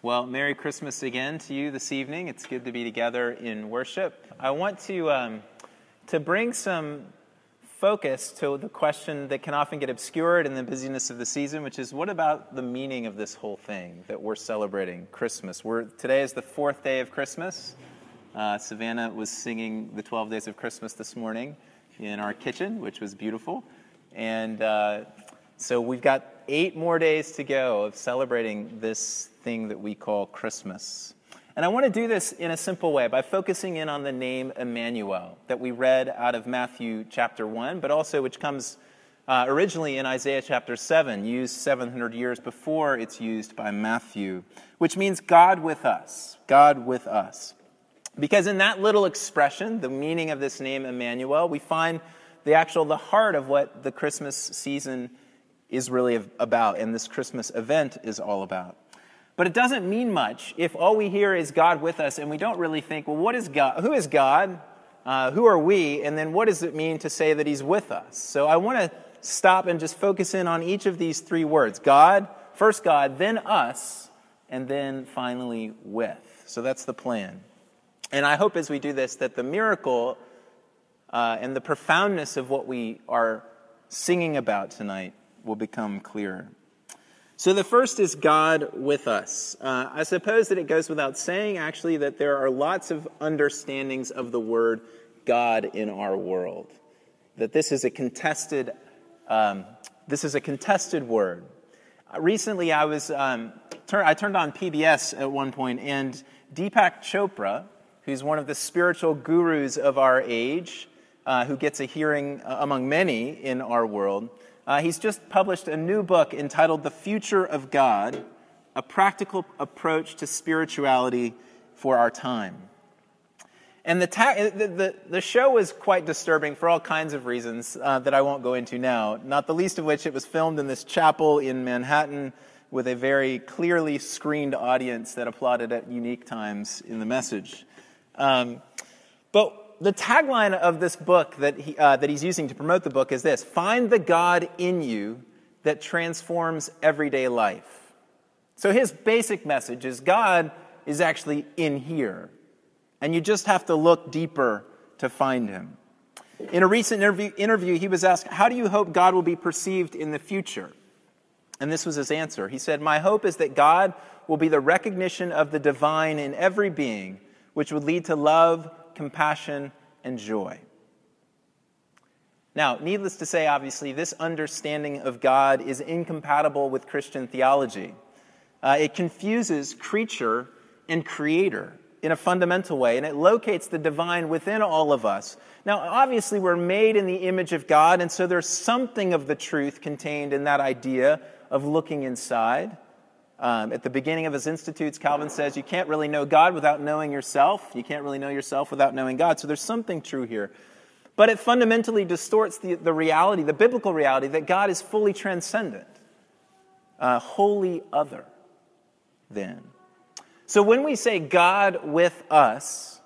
Well, Merry Christmas again to you this evening. It's good to be together in worship. I want to, um, to bring some focus to the question that can often get obscured in the busyness of the season, which is what about the meaning of this whole thing that we're celebrating, Christmas? We're, today is the fourth day of Christmas. Uh, Savannah was singing the 12 Days of Christmas this morning in our kitchen, which was beautiful. And uh, so we've got eight more days to go of celebrating this thing that we call Christmas. And I want to do this in a simple way by focusing in on the name Emmanuel that we read out of Matthew chapter 1, but also which comes uh, originally in Isaiah chapter 7, used 700 years before it's used by Matthew, which means God with us. God with us. Because in that little expression, the meaning of this name Emmanuel, we find the actual, the heart of what the Christmas season is really about and this Christmas event is all about. But it doesn't mean much if all we hear is God with us and we don't really think, well, what is God? Who is God? Uh, who are we? And then what does it mean to say that He's with us? So I want to stop and just focus in on each of these three words God, first God, then us, and then finally with. So that's the plan. And I hope as we do this that the miracle uh, and the profoundness of what we are singing about tonight will become clearer. So the first is God with us. Uh, I suppose that it goes without saying, actually, that there are lots of understandings of the word God in our world. That this is a contested, um, this is a contested word. Uh, recently, I was um, tur- I turned on PBS at one point, and Deepak Chopra, who's one of the spiritual gurus of our age, uh, who gets a hearing uh, among many in our world. Uh, he's just published a new book entitled The Future of God A Practical Approach to Spirituality for Our Time. And the, ta- the, the, the, show was quite disturbing for all kinds of reasons uh, that I won't go into now, not the least of which it was filmed in this chapel in Manhattan with a very clearly screened audience that applauded at unique times in the message. Um, but the tagline of this book that, he, uh, that he's using to promote the book is this Find the God in you that transforms everyday life. So his basic message is God is actually in here, and you just have to look deeper to find him. In a recent interview, interview, he was asked, How do you hope God will be perceived in the future? And this was his answer. He said, My hope is that God will be the recognition of the divine in every being, which would lead to love, compassion, and joy. Now, needless to say, obviously, this understanding of God is incompatible with Christian theology. Uh, it confuses creature and creator in a fundamental way, and it locates the divine within all of us. Now, obviously, we're made in the image of God, and so there's something of the truth contained in that idea of looking inside. Um, at the beginning of his Institutes, Calvin says you can't really know God without knowing yourself. You can't really know yourself without knowing God. So there's something true here. But it fundamentally distorts the, the reality, the biblical reality, that God is fully transcendent, uh, wholly other than. So when we say God with us,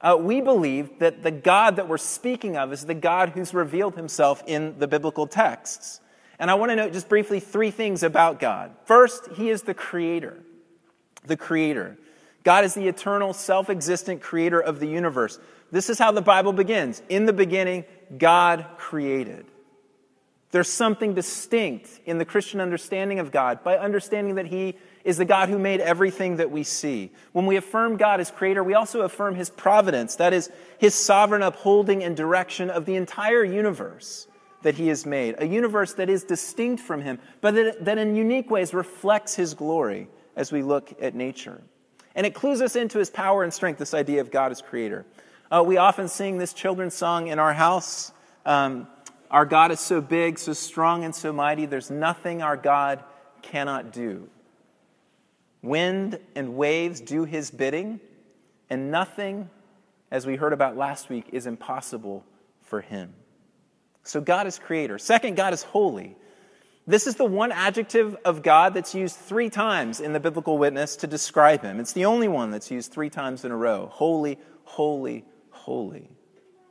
uh, we believe that the God that we're speaking of is the God who's revealed himself in the biblical texts. And I want to note just briefly three things about God. First, He is the creator. The creator. God is the eternal, self existent creator of the universe. This is how the Bible begins. In the beginning, God created. There's something distinct in the Christian understanding of God by understanding that He is the God who made everything that we see. When we affirm God as creator, we also affirm His providence, that is, His sovereign upholding and direction of the entire universe that he has made, a universe that is distinct from him, but that, that in unique ways reflects his glory as we look at nature. And it clues us into his power and strength, this idea of God as creator. Uh, we often sing this children's song in our house. Um, our God is so big, so strong, and so mighty, there's nothing our God cannot do. Wind and waves do his bidding, and nothing, as we heard about last week, is impossible for him. So God is creator. Second, God is holy. This is the one adjective of God that's used three times in the biblical witness to describe him. It's the only one that's used three times in a row. Holy, holy, holy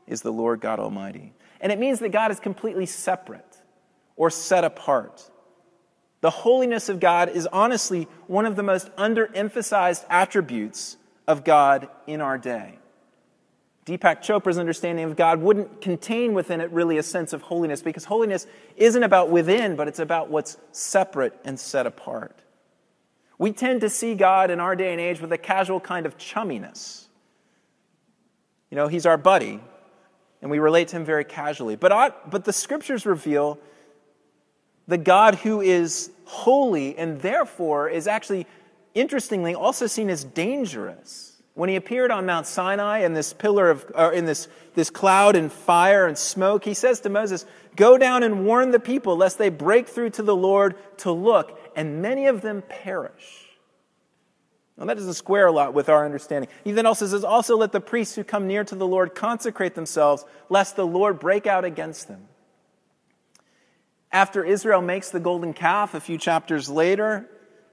is the Lord God Almighty. And it means that God is completely separate or set apart. The holiness of God is honestly one of the most underemphasized attributes of God in our day. Deepak Chopra's understanding of God wouldn't contain within it really a sense of holiness because holiness isn't about within, but it's about what's separate and set apart. We tend to see God in our day and age with a casual kind of chumminess. You know, he's our buddy, and we relate to him very casually. But, but the scriptures reveal the God who is holy and therefore is actually, interestingly, also seen as dangerous. When he appeared on Mount Sinai in this pillar of, uh, in this, this cloud and fire and smoke, he says to Moses, Go down and warn the people, lest they break through to the Lord to look, and many of them perish. Now, that doesn't square a lot with our understanding. He then also says, Also let the priests who come near to the Lord consecrate themselves, lest the Lord break out against them. After Israel makes the golden calf a few chapters later,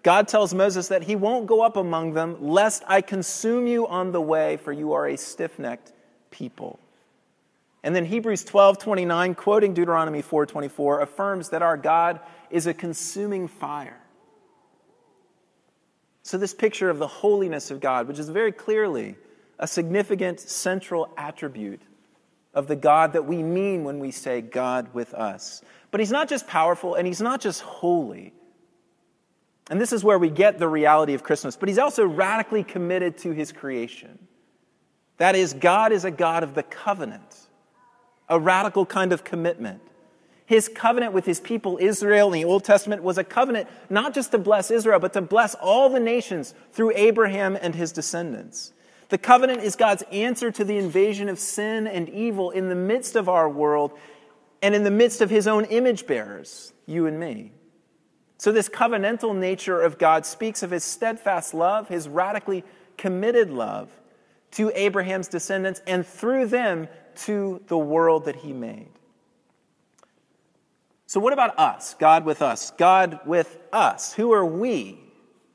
God tells Moses that he won't go up among them, lest I consume you on the way, for you are a stiff necked people. And then Hebrews 12 29, quoting Deuteronomy 4 24, affirms that our God is a consuming fire. So, this picture of the holiness of God, which is very clearly a significant central attribute of the God that we mean when we say God with us. But He's not just powerful and He's not just holy. And this is where we get the reality of Christmas. But he's also radically committed to his creation. That is, God is a God of the covenant, a radical kind of commitment. His covenant with his people Israel in the Old Testament was a covenant not just to bless Israel, but to bless all the nations through Abraham and his descendants. The covenant is God's answer to the invasion of sin and evil in the midst of our world and in the midst of his own image bearers, you and me. So, this covenantal nature of God speaks of his steadfast love, his radically committed love to Abraham's descendants, and through them to the world that he made. So, what about us? God with us? God with us. Who are we?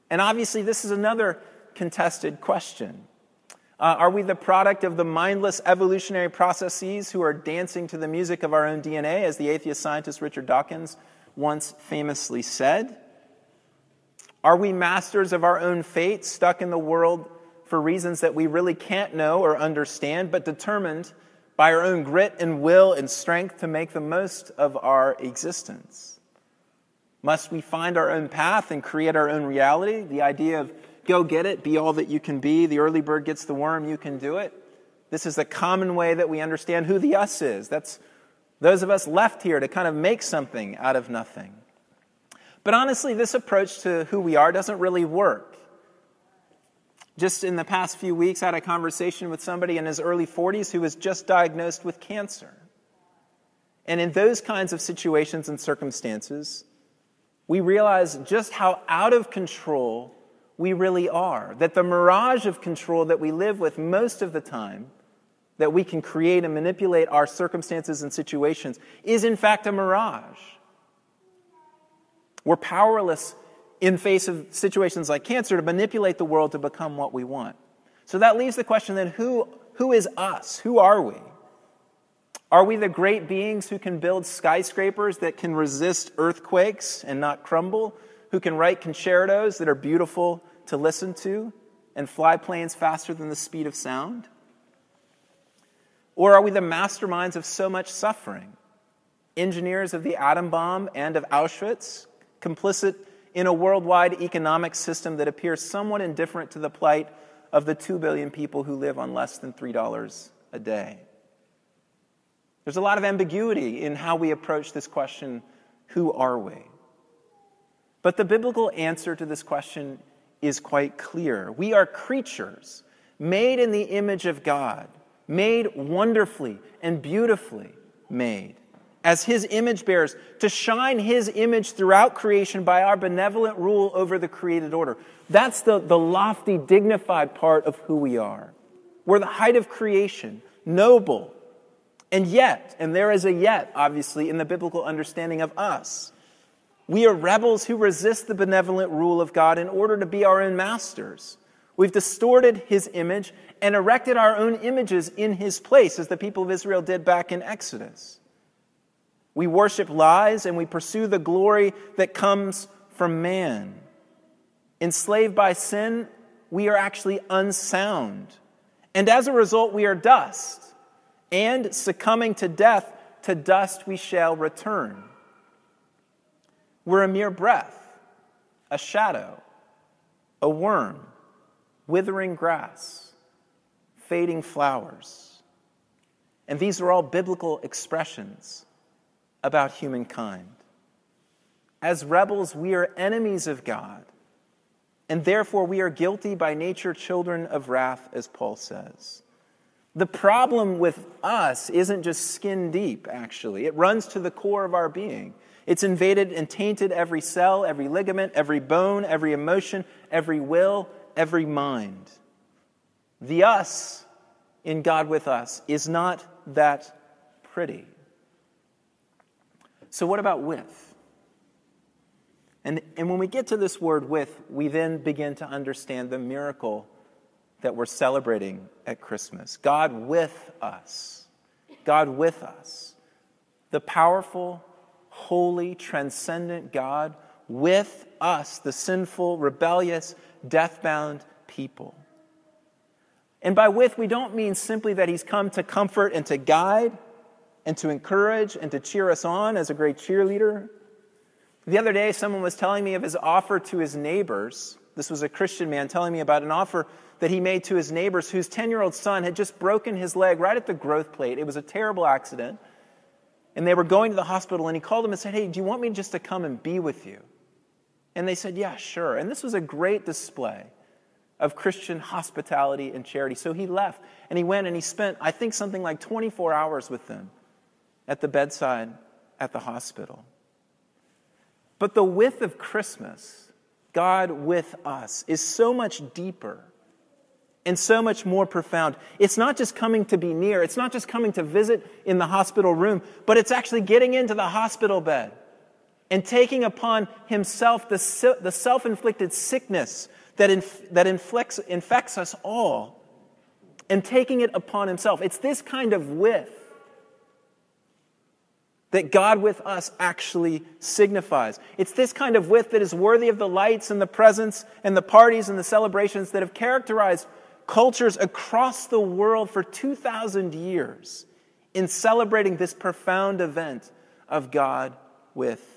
And obviously, this is another contested question. Uh, are we the product of the mindless evolutionary processes who are dancing to the music of our own DNA, as the atheist scientist Richard Dawkins once famously said? Are we masters of our own fate, stuck in the world for reasons that we really can't know or understand, but determined by our own grit and will and strength to make the most of our existence? Must we find our own path and create our own reality? The idea of go get it, be all that you can be, the early bird gets the worm, you can do it. This is the common way that we understand who the us is. That's those of us left here to kind of make something out of nothing. But honestly, this approach to who we are doesn't really work. Just in the past few weeks, I had a conversation with somebody in his early 40s who was just diagnosed with cancer. And in those kinds of situations and circumstances, we realize just how out of control we really are. That the mirage of control that we live with most of the time that we can create and manipulate our circumstances and situations is in fact a mirage. We're powerless in face of situations like cancer to manipulate the world to become what we want. So that leaves the question then who, who is us? Who are we? Are we the great beings who can build skyscrapers that can resist earthquakes and not crumble? Who can write concertos that are beautiful to listen to and fly planes faster than the speed of sound? Or are we the masterminds of so much suffering? Engineers of the atom bomb and of Auschwitz, complicit in a worldwide economic system that appears somewhat indifferent to the plight of the 2 billion people who live on less than $3 a day. There's a lot of ambiguity in how we approach this question who are we? But the biblical answer to this question is quite clear. We are creatures made in the image of God made wonderfully and beautifully made as his image bearers, to shine his image throughout creation by our benevolent rule over the created order. That's the, the lofty, dignified part of who we are. We're the height of creation, noble. And yet, and there is a yet, obviously, in the biblical understanding of us, we are rebels who resist the benevolent rule of God in order to be our own masters. We've distorted his image and erected our own images in his place, as the people of Israel did back in Exodus. We worship lies and we pursue the glory that comes from man. Enslaved by sin, we are actually unsound. And as a result, we are dust. And succumbing to death, to dust we shall return. We're a mere breath, a shadow, a worm, withering grass, fading flowers. And these are all biblical expressions about humankind. As rebels, we are enemies of God, and therefore we are guilty by nature children of wrath, as Paul says. The problem with us isn't just skin deep, actually, it runs to the core of our being. It's invaded and tainted every cell, every ligament, every bone, every emotion, every will, every mind. The us in God with us is not that pretty. So, what about with? And, and when we get to this word with, we then begin to understand the miracle that we're celebrating at Christmas. God with us. God with us. The powerful, holy, transcendent God with us, the sinful, rebellious, death bound people. And by with, we don't mean simply that He's come to comfort and to guide and to encourage and to cheer us on as a great cheerleader. The other day, someone was telling me of his offer to his neighbors. This was a Christian man telling me about an offer that he made to his neighbors whose 10 year old son had just broken his leg right at the growth plate. It was a terrible accident. And they were going to the hospital, and he called them and said, Hey, do you want me just to come and be with you? And they said, Yeah, sure. And this was a great display of Christian hospitality and charity. So he left and he went and he spent, I think, something like 24 hours with them at the bedside at the hospital. But the width of Christmas, God with us, is so much deeper and so much more profound. It's not just coming to be near, it's not just coming to visit in the hospital room, but it's actually getting into the hospital bed and taking upon himself the, the self inflicted sickness that, inf- that inflicts, infects us all and taking it upon himself. It's this kind of width that God with us actually signifies. It's this kind of width that is worthy of the lights and the presents and the parties and the celebrations that have characterized cultures across the world for 2,000 years in celebrating this profound event of God with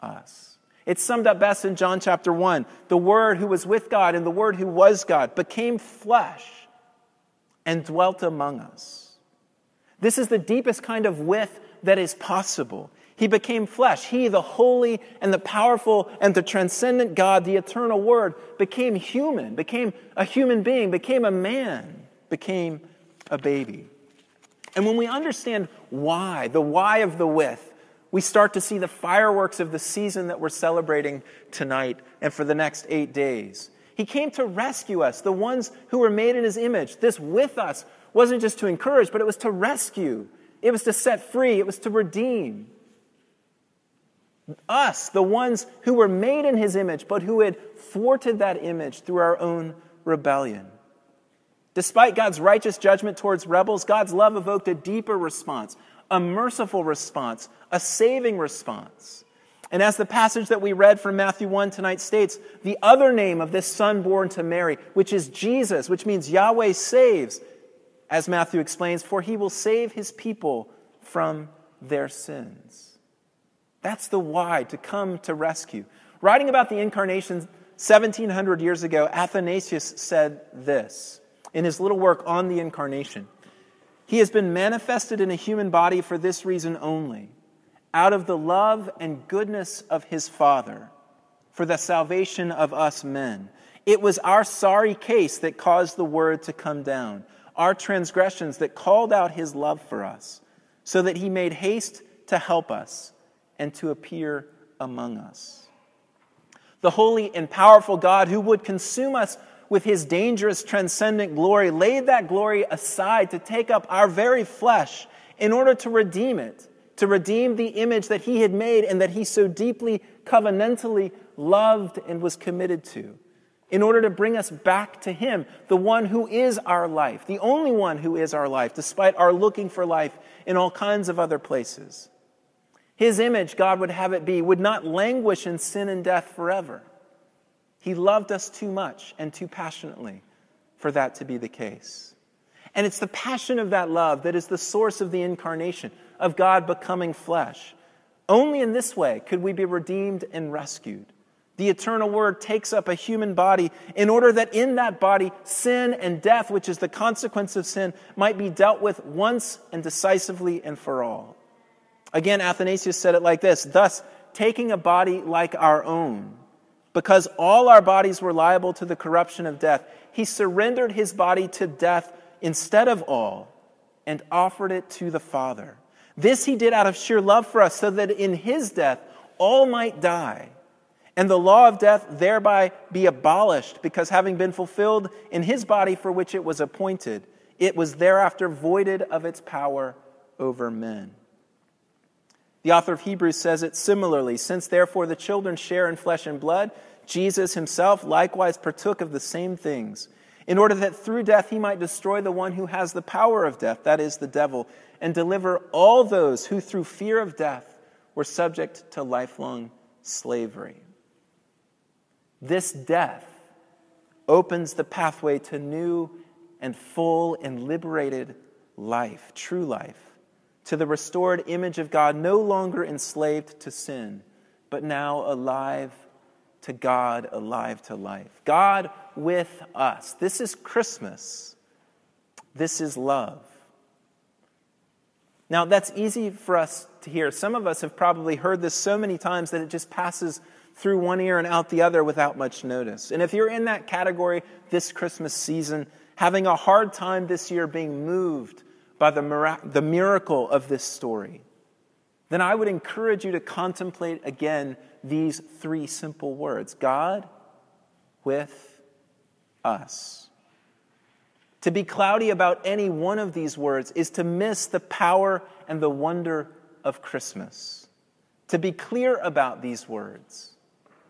us. It's summed up best in John chapter 1. The Word who was with God and the Word who was God became flesh and dwelt among us. This is the deepest kind of with that is possible. He became flesh. He, the holy and the powerful and the transcendent God, the eternal Word, became human, became a human being, became a man, became a baby. And when we understand why, the why of the width, we start to see the fireworks of the season that we're celebrating tonight and for the next eight days. He came to rescue us, the ones who were made in His image. This with us wasn't just to encourage, but it was to rescue, it was to set free, it was to redeem us, the ones who were made in his image, but who had thwarted that image through our own rebellion. Despite God's righteous judgment towards rebels, God's love evoked a deeper response, a merciful response, a saving response. And as the passage that we read from Matthew 1 tonight states, the other name of this son born to Mary, which is Jesus, which means Yahweh saves, as Matthew explains, for he will save his people from their sins. That's the why, to come to rescue. Writing about the incarnation 1700 years ago, Athanasius said this in his little work on the incarnation He has been manifested in a human body for this reason only, out of the love and goodness of his Father, for the salvation of us men. It was our sorry case that caused the word to come down, our transgressions that called out his love for us, so that he made haste to help us and to appear among us. The holy and powerful God who would consume us with his dangerous transcendent glory laid that glory aside to take up our very flesh in order to redeem it, to redeem the image that he had made and that he so deeply covenantally loved and was committed to, in order to bring us back to him, the one who is our life, the only one who is our life, despite our looking for life in all kinds of other places. His image, God would have it be, would not languish in sin and death forever. He loved us too much and too passionately for that to be the case. And it's the passion of that love that is the source of the incarnation, of God becoming flesh. Only in this way could we be redeemed and rescued. The eternal Word takes up a human body in order that in that body, sin and death, which is the consequence of sin, might be dealt with once and decisively and for all. Again, Athanasius said it like this Thus, taking a body like our own, because all our bodies were liable to the corruption of death, he surrendered his body to death instead of all and offered it to the Father. This he did out of sheer love for us, so that in his death all might die, and the law of death thereby be abolished, because having been fulfilled in his body for which it was appointed, it was thereafter voided of its power over men. The author of Hebrews says it similarly Since therefore the children share in flesh and blood, Jesus himself likewise partook of the same things, in order that through death he might destroy the one who has the power of death, that is, the devil, and deliver all those who through fear of death were subject to lifelong slavery. This death opens the pathway to new and full and liberated life, true life to the restored image of God, no longer enslaved to sin, but now alive to God, alive to life. God with us. This is Christmas. This is love. Now, that's easy for us to hear. Some of us have probably heard this so many times that it just passes through one ear and out the other without much notice. And if you're in that category this Christmas season, having a hard time this year being moved by the, mirac- the miracle of this story, then I would encourage you to contemplate again these three simple words God with us. To be cloudy about any one of these words is to miss the power and the wonder of Christmas. To be clear about these words,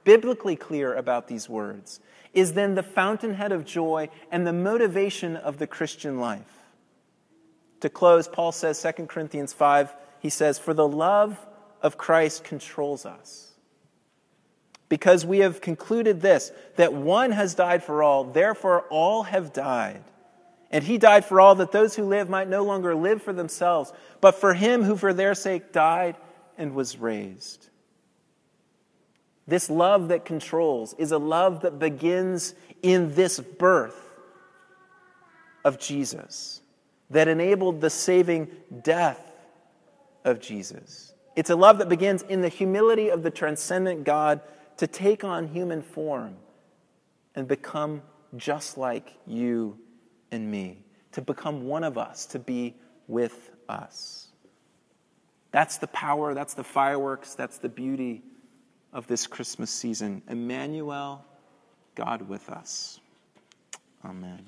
biblically clear about these words, is then the fountainhead of joy and the motivation of the Christian life. To close, Paul says, 2 Corinthians 5, he says, For the love of Christ controls us. Because we have concluded this, that one has died for all, therefore all have died. And he died for all, that those who live might no longer live for themselves, but for him who for their sake died and was raised. This love that controls is a love that begins in this birth of Jesus that enabled the saving death of Jesus. It's a love that begins in the humility of the transcendent God to take on human form and become just like you and me, to become one of us, to be with us. That's the power, that's the fireworks, that's the beauty of this Christmas season. Emmanuel, God with us. Amen.